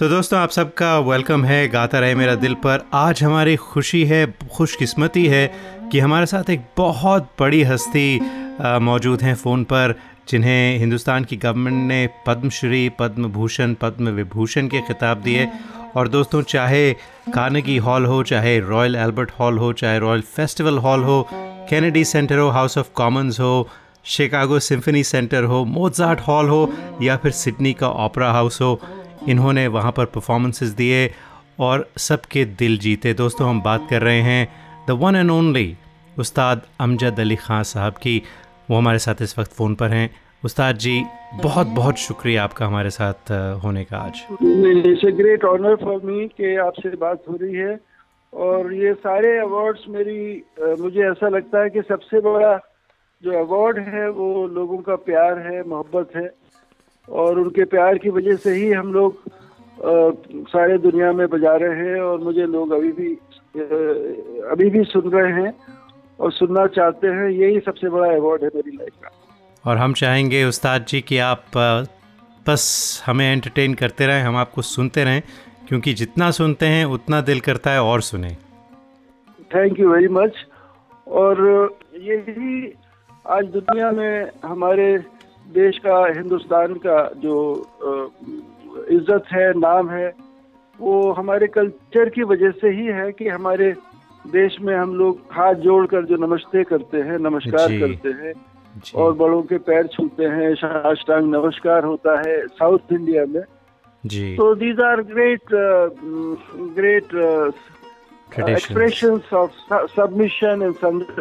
तो दोस्तों, आप सबका वेलकम है, गाता रहे मेरा दिल पर। आज हमारी खुशी है, खुशकिस्मती है कि हमारे साथ एक बहुत बड़ी हस्ती मौजूद हैं फ़ोन पर, जिन्हें हिंदुस्तान की गवर्नमेंट ने पद्मश्री पद्म भूषण पद्म विभूषण के खिताब दिए। और दोस्तों, चाहे कानगी हॉल हो, चाहे रॉयल एल्बर्ट हॉल हो, चाहे रॉयल फेस्टिवल हॉल हो कैनेडी सेंटर हो हाउस ऑफ़ कॉमन्स हो शिकागो सिम्फनी सेंटर हो मोजार्ट हॉल हो, या फिर सिडनी का ओपरा हाउस हो इन्होंने वहाँ पर परफॉर्मेंसेस दिए और सबके दिल जीते। दोस्तों, हम बात कर रहे हैं द वन एंड ओनली उस्ताद अमजद अली ख़ान साहब की। वो हमारे साथ इस वक्त फ़ोन पर हैं। उस्ताद जी, बहुत बहुत शुक्रिया आपका हमारे साथ होने का आज। A great honour for me कि आपसे बात हो रही है और ये सारे अवार्ड्स मेरी मुझे ऐसा लगता है कि सबसे बड़ा जो अवार्ड है वो लोगों का प्यार है, मोहब्बत है। और उनके प्यार की वजह से ही हम लोग सारे दुनिया में बजा रहे हैं और मुझे लोग अभी भी अभी भी सुन रहे हैं और सुनना चाहते हैं। यही सबसे बड़ा अवार्ड है मेरी लाइफ का। और हम चाहेंगे उस्ताद जी कि आप बस हमें एंटरटेन करते रहें हम आपको सुनते रहें क्योंकि जितना सुनते हैं उतना दिल करता है और सुने। थैंक यू वेरी मच और यही आज दुनिया में हमारे देश का हिंदुस्तान का जो इज़्ज़त है नाम है वो हमारे कल्चर की वजह से ही है कि हमारे देश में हम लोग हाथ जोड़कर जो नमस्ते करते हैं नमस्कार करते हैं और बड़ों के पैर छूते हैं साष्टांग नमस्कार होता है साउथ इंडिया में। जी। तो these are great great expression of submission and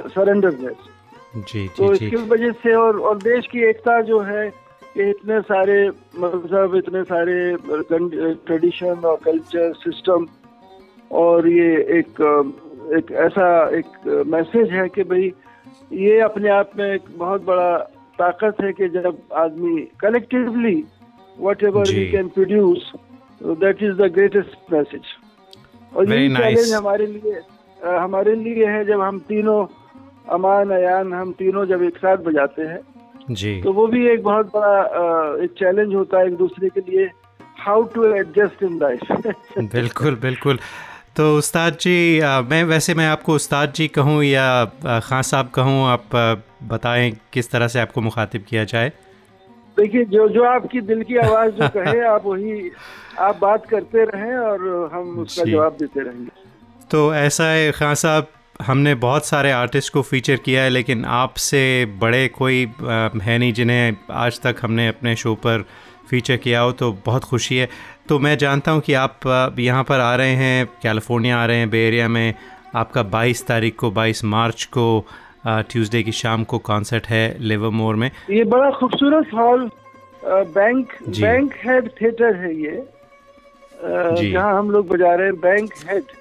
surrenderness जी तो जी, इसकी वजह से और और देश की एकता जो है कि इतने सारे मज़हब इतने सारे ट्रेडिशन और कल्चर सिस्टम और ये एक एक ऐसा एक मैसेज है कि भाई ये अपने आप में एक बहुत बड़ा ताकत है कि जब आदमी collectively whatever we can produce that is the greatest message और ये चैलेंज हमारे लिए हमारे लिए है जब हम तीनों अमान अयान हम तीनों जब एक साथ बजाते हैं जी। तो वो भी एक बहुत बड़ा एक चैलेंज होता है एक दूसरे के लिए how to adjust in life बिल्कुल बिल्कुल। तो उस्ताद जी आ, मैं वैसे मैं आपको उस्ताद जी कहूँ या खान साहब कहूँ आप बताएँ किस तरह से आपको मुखातिब किया जाए? देखिए जो जो आपकी दिल की आवाज़ जो कहे आप वही आप बात करते रहें और हम उसका जवाब देते रहेंगे। तो ऐसा है खान साहब हमने बहुत सारे आर्टिस्ट को फीचर किया है लेकिन आपसे बड़े कोई है नहीं जिन्हें आज तक हमने अपने शो पर फीचर किया हो तो बहुत खुशी है। तो मैं जानता हूँ कि आप यहाँ पर आ रहे हैं कैलिफ़ोर्निया आ रहे हैं बे एरिया में। आपका 22 तारीख को 22 मार्च को ट्यूसडे की शाम को कॉन्सर्ट है लिवरमोर में। ये बड़ा खूबसूरत hall bank Bankhead theatre है ये। जहाँ हम लोग बजा रहे हैं बैंक हेड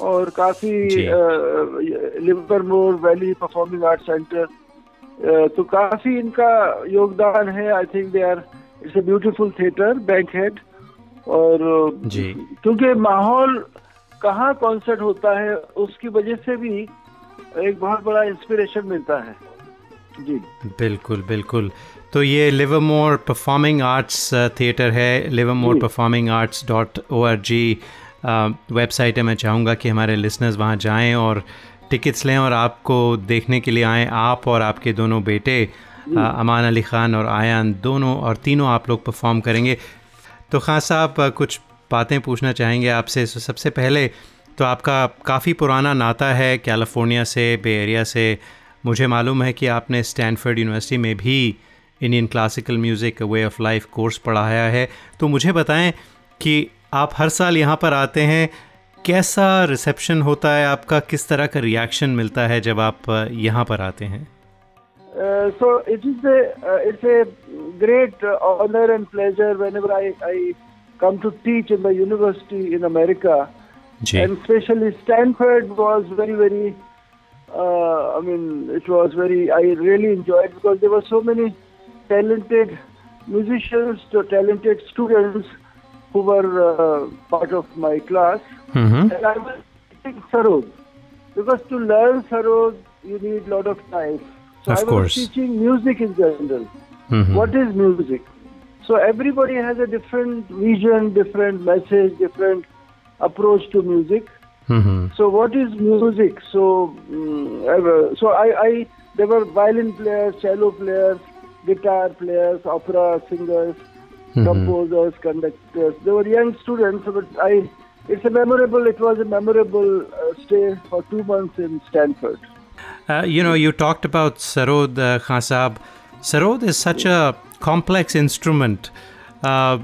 और काफ़ी Livermore Valley Performing Art Center तो काफ़ी इनका योगदान है। I think they are it's a beautiful theatre Bankhead और क्योंकि माहौल कहाँ कॉन्सर्ट होता है उसकी वजह से भी एक बहुत बड़ा इंस्पिरेशन मिलता है। जी। बिल्कुल बिल्कुल। तो ये लिवरमोर परफॉर्मिंग आर्ट्स थिएटर है Livermore Performing Arts dot O R G website है मैं चाहूँगा कि हमारे लिसनर्स वहाँ जाएँ और टिकट्स लें और आपको देखने के लिए आएँ आप और आपके दोनों बेटे अमान अली ख़ान और आयान दोनों और तीनों आप लोग परफॉर्म करेंगे। तो खान साहब कुछ बातें पूछना चाहेंगे आपसे। सबसे पहले तो आपका काफ़ी पुराना नाता है कैलिफ़ोर्निया से बे एरिया से। मुझे मालूम है कि आपने स्टैनफर्ड यूनिवर्सिटी में भी Indian classical music way of life course पढ़ाया है। तो मुझे बताएँ कि आप हर साल यहाँ पर आते हैं। कैसा रिसेप्शन होता है आपका? किस तरह का रिएक्शन मिलता है जब आप यहाँ पर आते हैं? So it is it's a great honour and pleasure whenever I I come to teach in the university in America and specially Stanford was very very I mean it was very I really enjoyed because there so many talented musicians talented students who were uh, part of my class, mm-hmm. and I was teaching sarod because to learn sarod you need a lot of time. So of I was course. teaching music in general. Mm-hmm. What is music? So everybody has a different vision, different message, different approach to music. Mm-hmm. So what is music? So um, so I, I there were violin players, cello players, guitar players, opera singers, mm-hmm. composers, conductors. They were young students, but I it's a memorable. It was a memorable uh, stay for two months in Stanford. Uh, you know, you talked about Sarod uh, Khan Sarod is such a complex instrument. Uh,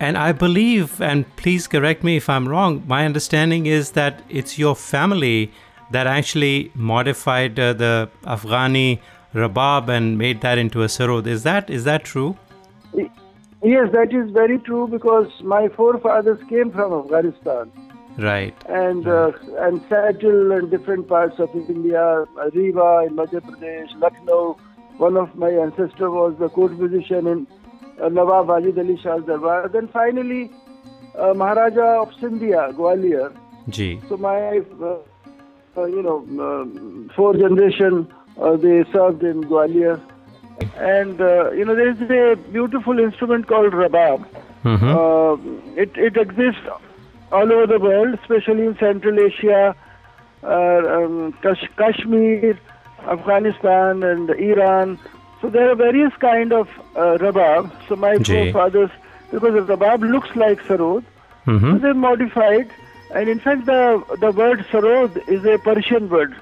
and I believe, and please correct me if I'm wrong, my understanding is that it's your family that actually modified uh, the Afghani rabab and made that into a sarod. Is that is that true? Yes, that is very true because my forefathers came from Afghanistan. Right. And right. Uh, and settled in different parts of India, Rewa in Madhya Pradesh, Lucknow. One of my ancestors was the court musician in uh, Nawab Wajid Ali Shah Darbar. Then finally, uh, Maharaja of Sindhia, Gwalior. Ji. So my, uh, uh you know, uh, four generation, uh, they served in Gwalior. And, you know, there is a beautiful instrument called rabab. Mm-hmm. it, it exists all over the world, especially in Central Asia, um, Kash- Kashmir, Afghanistan, and Iran. So there are various kind of uh, rabab. So my forefathers, because the rabab looks like sarod, mm-hmm. so they modified. And in fact, the the word sarod is a Persian word.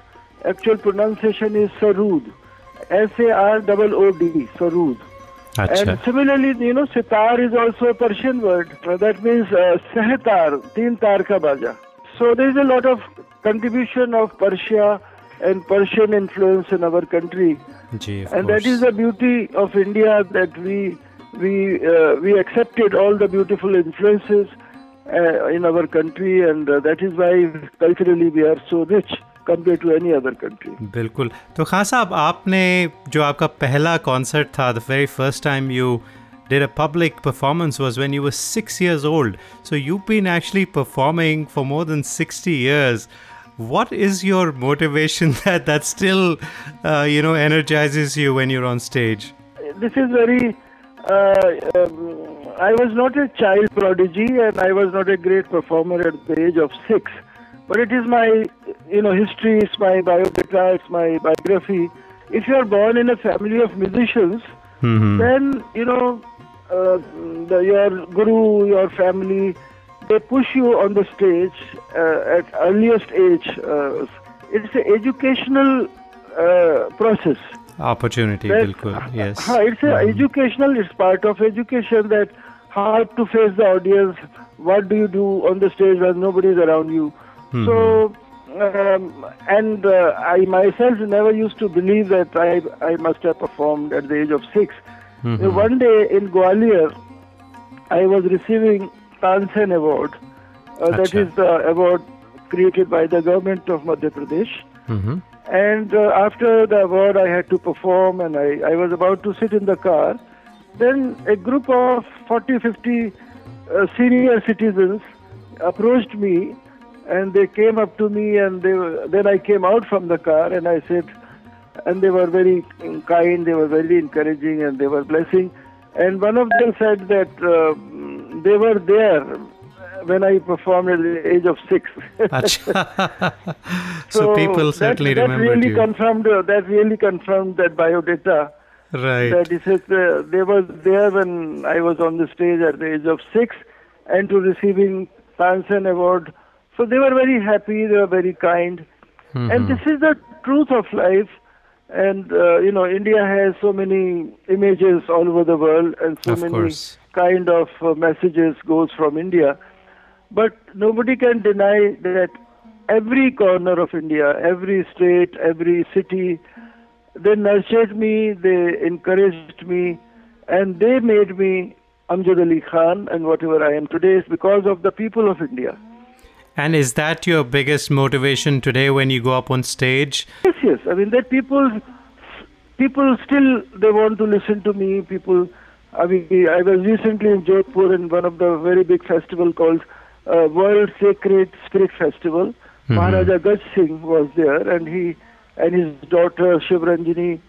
Actual pronunciation is sarud, S A R O O D, sarud. Achha. And similarly, you know, sitar is also a Persian word. That means uh, sehtar, teen tar ka baja. So there is a lot of contribution of Persia and Persian influence in our country. Gee, and course. that is the beauty of India that we we uh, we accepted all the beautiful influences uh, in our country, and uh, that is why culturally we are so rich. compared to any other country. बिल्कुल तो खान साहब आपने जो आपका पहला concert था the very first time you did a public performance was when you were six years old. So you've been actually performing for more than 60 years what is your motivation that that still uh, you know energizes you when you're on stage this is very uh, um, i was not a child prodigy and i was not a great performer at the age of 6 but it is my you know history it's my biodata it's my biography if you are born in a family of musicians mm-hmm. then you know uh, the, your guru your family they push you on the stage uh, at earliest age. Uh, it's an educational uh, process. Opportunity, that, bilkul, yes. it's mm. educational. It's part of education that how to face the audience. What do you do on the stage when nobody is around you? Mm-hmm. So. Um, and uh, I myself never used to believe that I I must have performed at the age of 6 mm-hmm. One day in Gwalior, I was receiving Tansen Award. Uh, that is the award created by the government of Madhya Pradesh. Mm-hmm. And uh, after the award, I had to perform, and I, I was about to sit in the car. Then a group of 40, 50 uh, senior citizens approached me, and they came up to me, and they then I came out from the car, and I said, and they were very kind, they were very encouraging, and they were blessing. And one of them said that uh, they were there when I performed at the age of six. so, so, people certainly that, that remembered really you. Confirmed, uh, that really confirmed that biodata. Right. That he says uh, they were there when I was on the stage at the age of six and to receiving Tansen Award. So they were very happy, they were very kind. Mm-hmm. And this is the truth of life. And, uh, you know, India has so many images all over the world and so of many course. kind of uh, messages goes from India. But nobody can deny that every corner of India, every state, every city, they nurtured me, they encouraged me, and they made me Amjad Ali Khan and whatever I am today is because of the people of India. And is that your biggest motivation today when you go up on stage? Yes, yes. I mean that people, people still they want to listen to me. People, I mean, I was recently in Jodhpur in one of the very big festival called uh, World Sacred Spirit Festival. Mm-hmm. Maharaja Gaj Singh was there, and he and his daughter Shivranjini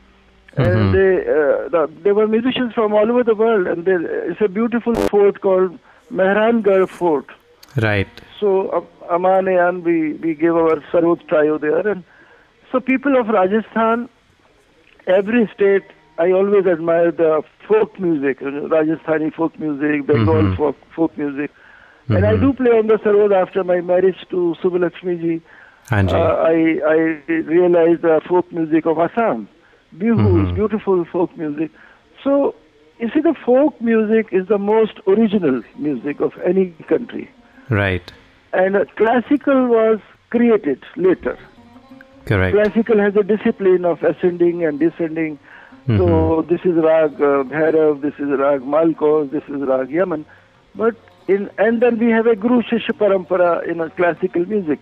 and mm-hmm. they uh, the, there were musicians from all over the world, and they, it's a beautiful fort called Mehrangarh Fort. Right. So Aman and we we gave our Sarod trio there, and so people of Rajasthan, every state, I always admire the folk music, Rajasthani folk music, Bengal mm-hmm. folk folk music, mm-hmm. and I mm-hmm. do play on the Sarod after my marriage to Subbalakshmi ji. Uh, I I realized the folk music of Assam. Bihu mm-hmm. is beautiful folk music. So, you see, the folk music is the most original music of any country. Right. And classical was created later. Correct. Classical has a discipline of ascending and descending. Mm-hmm. So this is Rag uh, Bhairav, this is Rag Malkauns, this is Rag Yaman. But in and then we have a Guru Shishya Parampara in a classical music.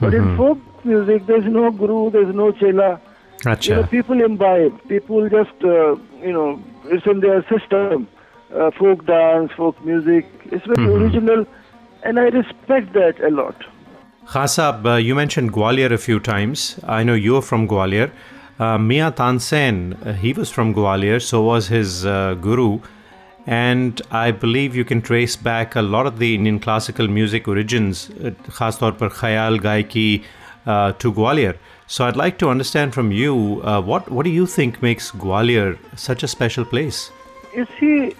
But mm-hmm. in folk music, there's no Guru, there's no Chela. Achha. You know, people imbibe. People just, uh, you know, it's in their system. Uh, folk dance, folk music. It's very mm-hmm. original, and I respect that a lot. Khasab, uh, you mentioned Gwalior a few times. I know you're from Gwalior. Uh, Mia Tansen, uh, he was from Gwalior, so was his uh, guru. And I believe you can trace back a lot of the Indian classical music origins, uh, khas taur par khayal, gaiki, uh, to Gwalior. So I'd like to understand from you, uh, what, what do you think makes Gwalior such a special place? You see,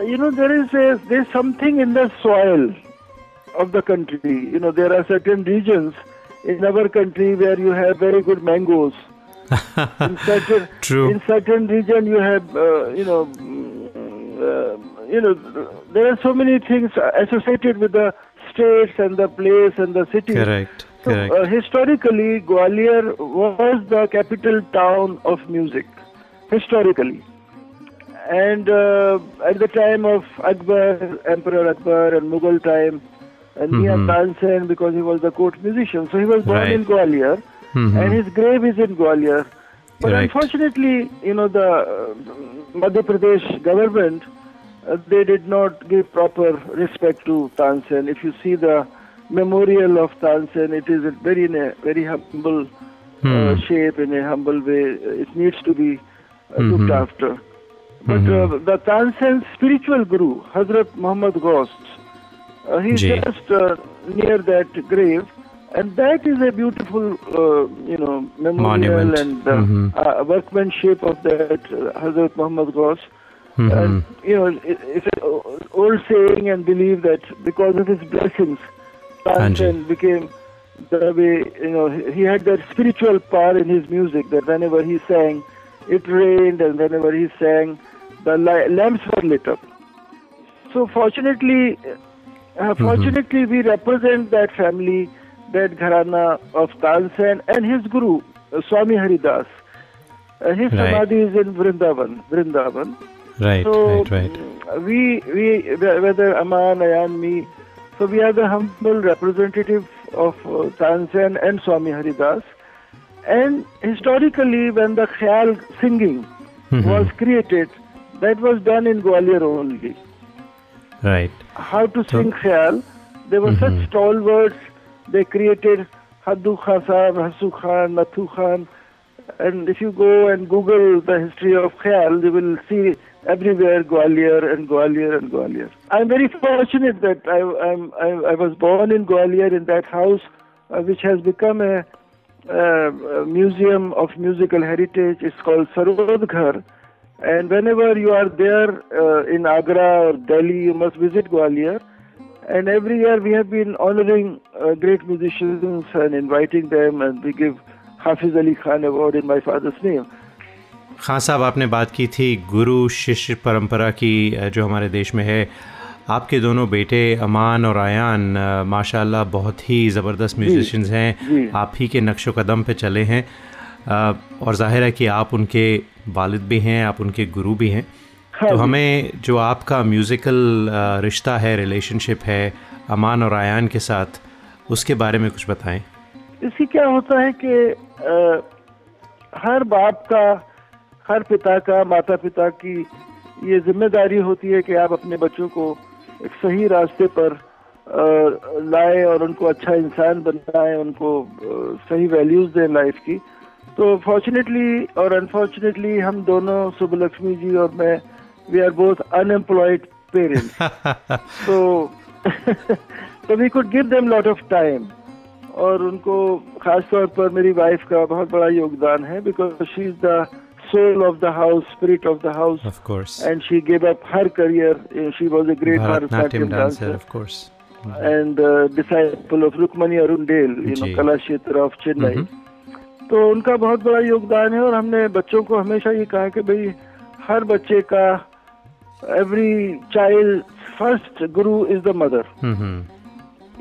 you know there is a, there's something in the soil of the country. You know there are certain regions in our country where you have very good mangoes. in certain True. in certain region you have uh, you know mm, uh, you know there are so many things associated with the states and the place and the city. Correct so, uh, historically, Gwalior was the capital town of music. Historically. And uh, at the time of Akbar, Emperor Akbar, and Mughal time, and mm-hmm. Mia Tansen, because he was the court musician. So he was born right. in Gwalior, mm-hmm. and his grave is in Gwalior. But Correct. unfortunately, you know, the uh, Madhya Pradesh government, uh, they did not give proper respect to Tansen. If you see the memorial of Tansen. It is very in a very humble uh, hmm. shape, in a humble way. It needs to be uh, mm-hmm. looked after. But mm-hmm. uh, the Tansen spiritual guru, Hazrat Muhammad Ghaus, uh, he's just uh, near that grave. And that is a beautiful, you know, memorial Monument. and mm-hmm. workmanship of that Hazrat Muhammad Ghaus. Mm-hmm. And, you know, it, it's an old saying and belief that because of his blessings, Tansen became the way, you know, he had that spiritual power in his music that whenever he sang, it rained, and whenever he sang, the lamps were lit up. So fortunately, uh, mm-hmm. fortunately, we represent that family, that gharana of Tansen and his guru, uh, Swami Haridas. Uh, his right. samadhi is in Vrindavan. Vrindavan. Right, so, right, right. We, we, whether Aman, Ayan, me, so we are the humble representative of uh, Tansen and Swami Haridas. And historically, when the Khyal singing mm-hmm. was created, that was done in Gwalior only. Right. How to so, sing Khyal. There were mm-hmm. such stalwarts. They created Haddu Khan Hasu Khan, Nathu Khan. And if you go and Google the history of Khyal, you will see everywhere Gwalior and Gwalior and Gwalior. I'm very fortunate that I, I'm, I, I was born in Gwalior in that house, uh, which has become a, a, museum of musical heritage. It's called Sarod Ghar. And whenever you are there uh, in Agra or Delhi, you must visit Gwalior. And every year we have been honoring uh, great musicians and inviting them, and we give Hafiz Ali Khan Award in my father's name. Khan साहब आपने बात की थी गुरु शिष्य परंपरा की जो हमारे देश में है आपके दोनों बेटे अमान और आयान माशाल्लाह बहुत ही ज़बरदस्त म्यूजिशंस हैं आप ही के नक्श कदम पे चले हैं और ज़ाहिर है कि आप उनके वालिद भी हैं आप उनके गुरु भी हैं। हाँ तो हमें जो आपका म्यूज़िकल रिश्ता है रिलेशनशिप है अमान और आयान के साथ उसके बारे में कुछ बताएँ। इसी क्या होता है कि हर बाप का हर पिता का माता पिता की ये ज़िम्मेदारी होती है कि आप अपने बच्चों को एक सही रास्ते पर लाए और उनको अच्छा इंसान बनाए उनको सही वैल्यूज़ दें लाइफ की। तो फॉर्चुनेटली और अनफॉर्चुनेटली हम दोनों सुब्बलक्ष्मी जी और मैं we are both unemployed parents तो तो we could give them lot of time और उनको खास तौर पर मेरी वाइफ का बहुत बड़ा योगदान है because she is the soul of the house spirit of the house and she give up her career she was a great course and disciple of Rukmini Arundale Kalakshetra of Chennai. तो उनका बहुत बड़ा योगदान है और हमने बच्चों को हमेशा ये कहा कि भाई हर बच्चे का every child first guru is the mother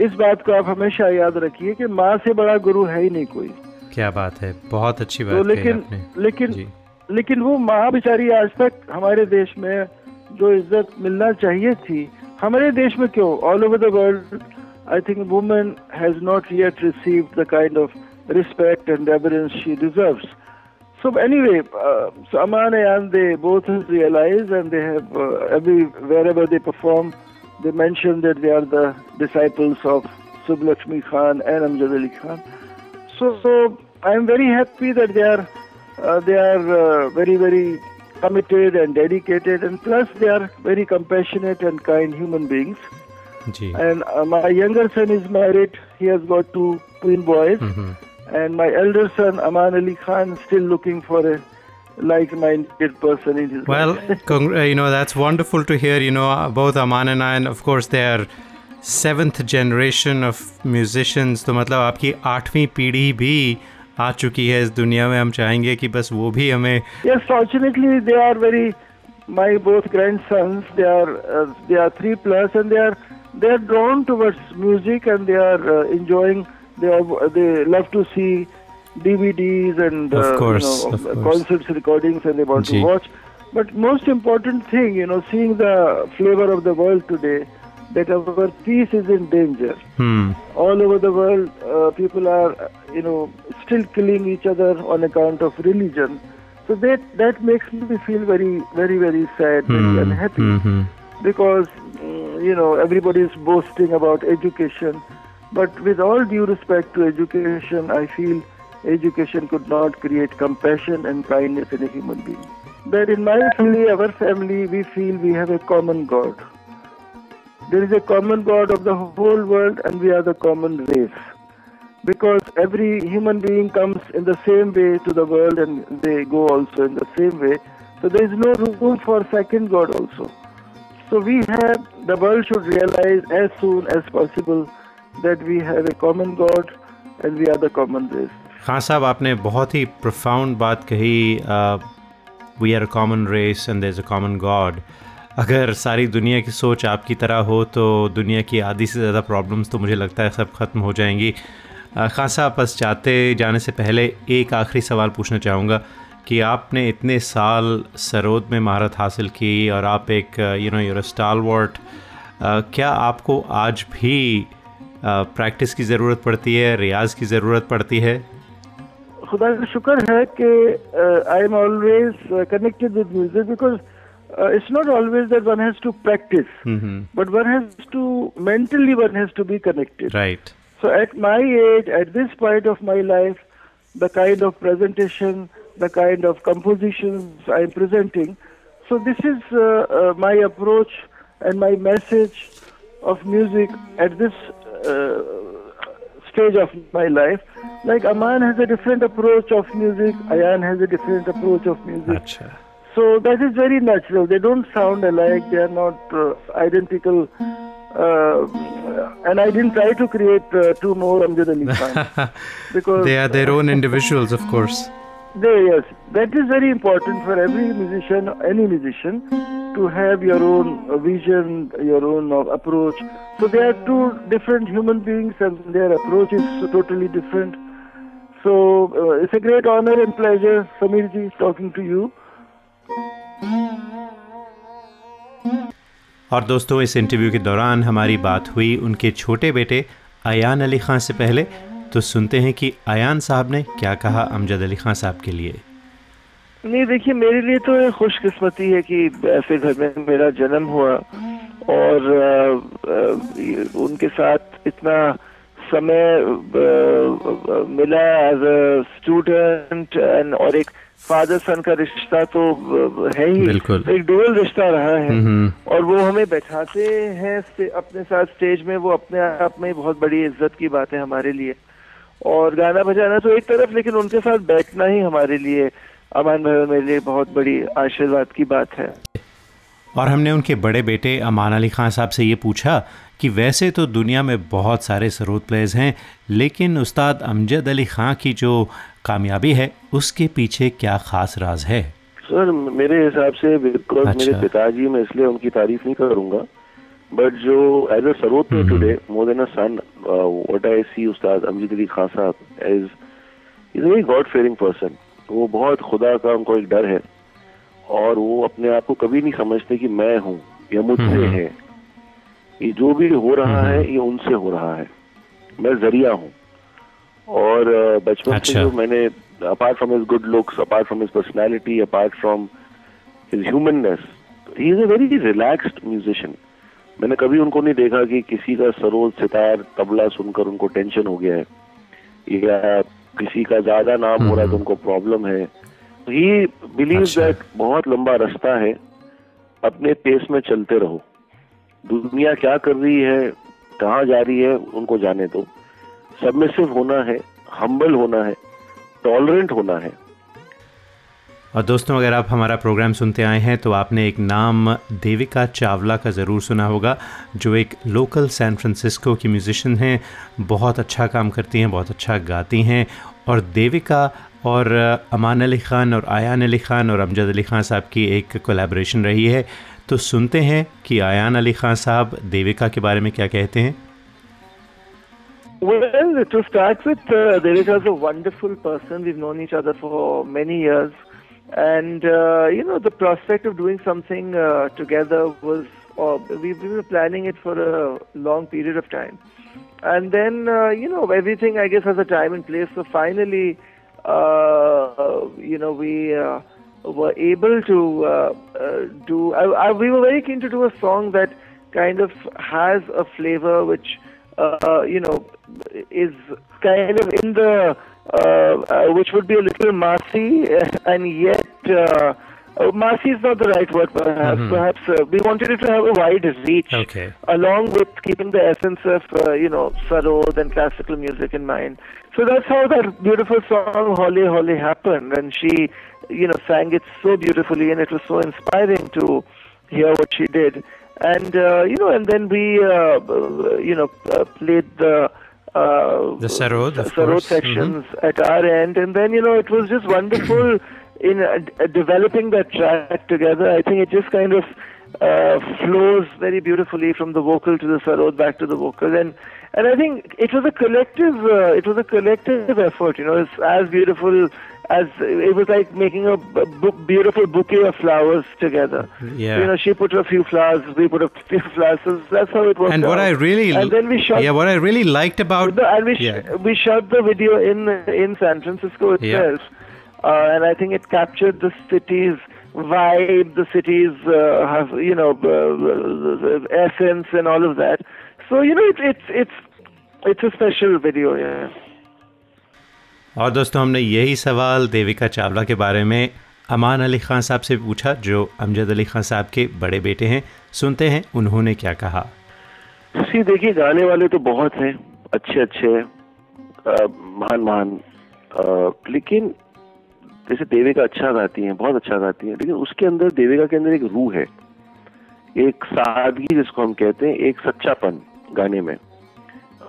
इस बात को आप हमेशा याद रखिए कि माँ से बड़ा गुरु है ही नहीं कोई। क्या बात है बहुत अच्छी बात तो लेकिन लेकिन लेकिन वो माँ बेचारी आज तक हमारे देश में जो इज़्ज़त मिलना चाहिए थी हमारे देश में क्यों? All over the world I think women has not yet receive the kind of respect and reverence she deserves. So anyway, uh, so Aman and they both realize and they have uh, every wherever they perform, they mention that they are the disciples of Subbalakshmi Khan and Amjad Ali Khan. So, so I am very happy that they are uh, they are uh, very very committed and dedicated, and plus they are very compassionate and kind human beings. Gee. And uh, my younger son is married; he has got two twin boys, mm-hmm. and my elder son Aman Ali Khan is still looking for a like-minded person in his well congr- uh, you know that's wonderful to hear you know both aman and i and of course they are seventh generation of musicians तो मतलब आपकी आठवीं पीढ़ी भी आ चुकी है इस दुनिया में हम चाहेंगे कि बस वो भी हमें yes fortunately they are very my both grandsons they are uh, they are 3 plus and they are they are drawn towards music and they are uh, enjoying they are they love to see DVDs and uh, course, you know, concerts recordings and they want Gee. to watch. But most important thing, you know, seeing the flavor of the world today, that our peace is in danger. Hmm. All over the world, uh, people are, you know, still killing each other on account of religion. So that that makes me feel very, very, very sad, hmm. very unhappy, mm-hmm. because mm, you know everybody is boasting about education, but with all due respect to education, I feel education could not create compassion and kindness in a human being. But in my family, our family, we feel we have a common God. There is a common God of the whole world, and we are the common race. Because every human being comes in the same way to the world, and they go also in the same way. So there is no room for second God also. So we have, the world should realize as soon as possible that we have a common God and we are the common race. Khan साहब आपने बहुत ही profound बात कही we are a common race and there is a common God अगर सारी दुनिया की सोच आपकी तरह हो तो दुनिया की आधी से ज़्यादा प्रॉब्लम्स तो मुझे लगता है सब ख़त्म हो जाएँगी। खान साहब बस चाहते जाने से पहले एक आखिरी सवाल पूछना चाहूँगा कि आपने इतने साल सरोद में महारत हासिल की और आप एक यू नो यूर स्टाल क्या आपको आज भी प्रैक्टिस की ज़रूरत पड़ती है रियाज की ज़रूरत पड़ती है। खुदा का शुक्र है कि I am always connected with music because it's not always that one has to practise but one has to mentally one has to be connected right so at my age at this point of my life the kind of presentation the kind of composition I am presenting so this is my approach and my message of music at this stage of my life. Like Aman has a different approach of music, Ayan has a different approach of music. Achha. So that is very natural. They don't sound alike. They are not uh, identical. Uh, and I didn't try to create uh, two more Amjad Ali Khan because they are their own individuals, of course. They, yes, that is very important for every musician, any musician, to have your own vision, your own approach. So they are two different human beings, and their approach is totally different. So uh, it's a great honor and pleasure, Samir ji, talking to you. और दोस्तों इस interview के दौरान हमारी बात हुई उनके छोटे बेटे अयान अली खान से पहले तो सुनते हैं कि अयान साहब ने क्या कहा अमजद अली खान साहब के लिए। नहीं देखिए मेरे लिए तो खुशकिस्मती है कि ऐसे घर में मेरा जन्म हुआ और आ, आ, उनके साथ इतना समय मिला एज अ स्टूडेंट एंड और एक फादर सन का रिश्ता तो है ही। एक डुअल रिश्ता रहा है। हम्म, हम्म। और वो हमें बैठाते हैं अपने साथ स्टेज में वो अपने आप में बहुत बड़ी इज़्ज़त की बात है हमारे लिए और गाना बजाना तो एक तरफ़ लेकिन उनके साथ बैठना ही हमारे लिए अमान भाई मेरे लिए बहुत बड़ी आशीर्वाद की बात है। और हमने उनके बड़े बेटे अमान अली खान साहब से ये पूछा कि वैसे तो दुनिया में बहुत सारे सरोद प्लेयर्स हैं लेकिन उस्ताद अमजद अली खां की जो कामयाबी है उसके पीछे क्या खास राज है? सर मेरे हिसाब से बिकॉज़ अच्छा। मेरे पिताजी मैं इसलिए उनकी तारीफ़ नहीं करूँगा। बट जो as a player today more than son what I see Ustad Amjad Ali Khan साहब is is very God fearing person वो बहुत खुदा का उनको एक डर है। और वो अपने आप को कभी नहीं समझते कि मैं हूँ या मुझसे हम्म। है। ये जो भी हो रहा हम्म, है ये उनसे हो रहा है। मैं ज़रिया हूँ। और बचपन अच्छा। से जो मैंने apart from his good looks apart from his personality apart from his humanness he is a very relaxed musician मैंने कभी उनको नहीं देखा कि किसी का सरोज सितार तबला सुनकर उनको टेंशन हो गया है। या किसी का ज़्यादा नाम हो रहा है तो उनको प्रॉब्लम है। ही बिलीव दैट बहुत लंबा रास्ता है। अपने पेस में चलते रहो। दुनिया क्या कर रही है कहाँ जा रही है उनको जाने दो। सबमिसिव होना है हम्बल होना है टॉलरेंट होना है। और दोस्तों अगर आप हमारा प्रोग्राम सुनते आए हैं तो आपने एक नाम देविका चावला का ज़रूर सुना होगा जो एक लोकल सैन फ्रांसिस्को की म्यूज़िशन हैं बहुत अच्छा काम करती हैं बहुत अच्छा गाती हैं और देविका और अमान अली ख़ान और आयान अली ख़ान और अमजद अली ख़ान साहब की एक कोलेब्रेशन रही है तो सुनते हैं कि आयान अली ख़ान साहब देविका के बारे में क्या कहते हैं Well, to start with, uh, Devika is a wonderful person. We've known each other for many years. And, uh, you know, the prospect of doing something uh, together was, uh, we, we were planning it for a long period of time. And then, uh, you know, everything, I guess, has a time and place. So finally, uh, you know, we uh, were able to uh, do. I, I, we were very keen to do a song that kind of has a flavor which, you know, is kind of in the which would be a little massy and yet uh, Marcy is not the right word, perhaps. Mm-hmm. Perhaps uh, we wanted it to have a wide reach, okay. along with keeping the essence of uh, you know sarod and classical music in mind. So that's how that beautiful song "Holly Holly" happened, and she, you know, sang it so beautifully, and it was so inspiring to hear what she did. And uh, you know, and then we, uh, you know, uh, played the. Uh, the sarod, sarod sections mm-hmm. at our end, and then you know it was just wonderful in uh, developing that track together, I think it just kind of uh, flows very beautifully from the vocal to the sarod back to the vocal, and and I think it was a collective uh, it was a collective effort. You know, it's as beautiful as it was like making a bu- beautiful bouquet of flowers together. Yeah. You know, she put a few flowers, we put a few flowers. So that's how it worked. And what out. I really and then we shot. Yeah, what I really liked about the, and we sh- yeah. we shot the video in in San Francisco itself. Yeah uh, and I think it captured the city's vibe, the city's uh, have, you know uh, essence and all of that. So you know it, it's it's it's a special video, yeah. और दोस्तों, हमने यही सवाल देविका चावला के बारे में अमान अली खान साहब से पूछा, जो अमजद अली खान साहब के बड़े बेटे हैं। सुनते हैं उन्होंने क्या कहा। देखिए, गाने वाले तो बहुत हैं अच्छे अच्छे महान महान लेकिन जैसे देविका अच्छा गाती हैं, बहुत अच्छा गाती हैं, लेकिन उसके अंदर, देविका के अंदर एक रूह है, एक सादगी जिसको हम कहते हैं, एक सच्चापन गाने में।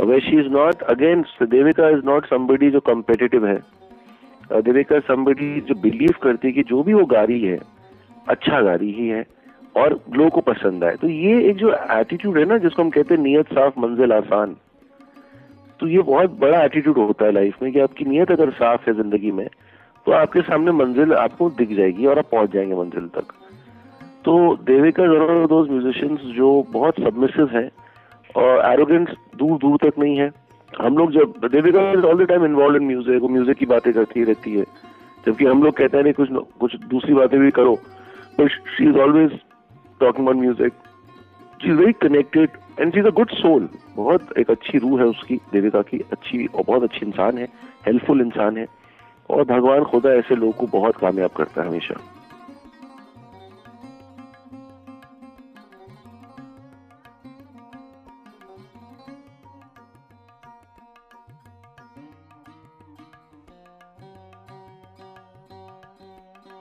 Way she is not again Devika is not somebody जो कम्पिटिटिव है। देविका समबडी जो बिलीव करती है कि जो भी वो गा है अच्छा गा ही है और लोगों को पसंद आए। तो ये एक जो एटीट्यूड है ना, जिसको हम कहते हैं नियत साफ़, मंजिल आसान। तो ये बहुत बड़ा एटीट्यूड होता है लाइफ में कि आपकी नियत अगर साफ़ है ज़िंदगी में तो आपके सामने मंजिल आपको दिख जाएगी और आप पहुँच जाएँगे मंजिल तक। तो देविका ज़रूर दोज म्यूजिशियंस जो बहुत सबमिसिव है। और एरोगेंस दूर दूर तक नहीं है। हम लोग जब Devika is all the time involve in music वो म्यूज़िक की बातें करती रहती है। जबकि हम लोग कहते हैं, नहीं, कुछ कुछ दूसरी बातें भी करो। But she is always talking about music she is very connected and she is a good soul बहुत एक अच्छी रूह है उसकी देविका की। अच्छी और बहुत अच्छी इंसान है हेल्पफुल इंसान है। और भगवान खुदा ऐसे लोगों को बहुत कामयाब करता है हमेशा।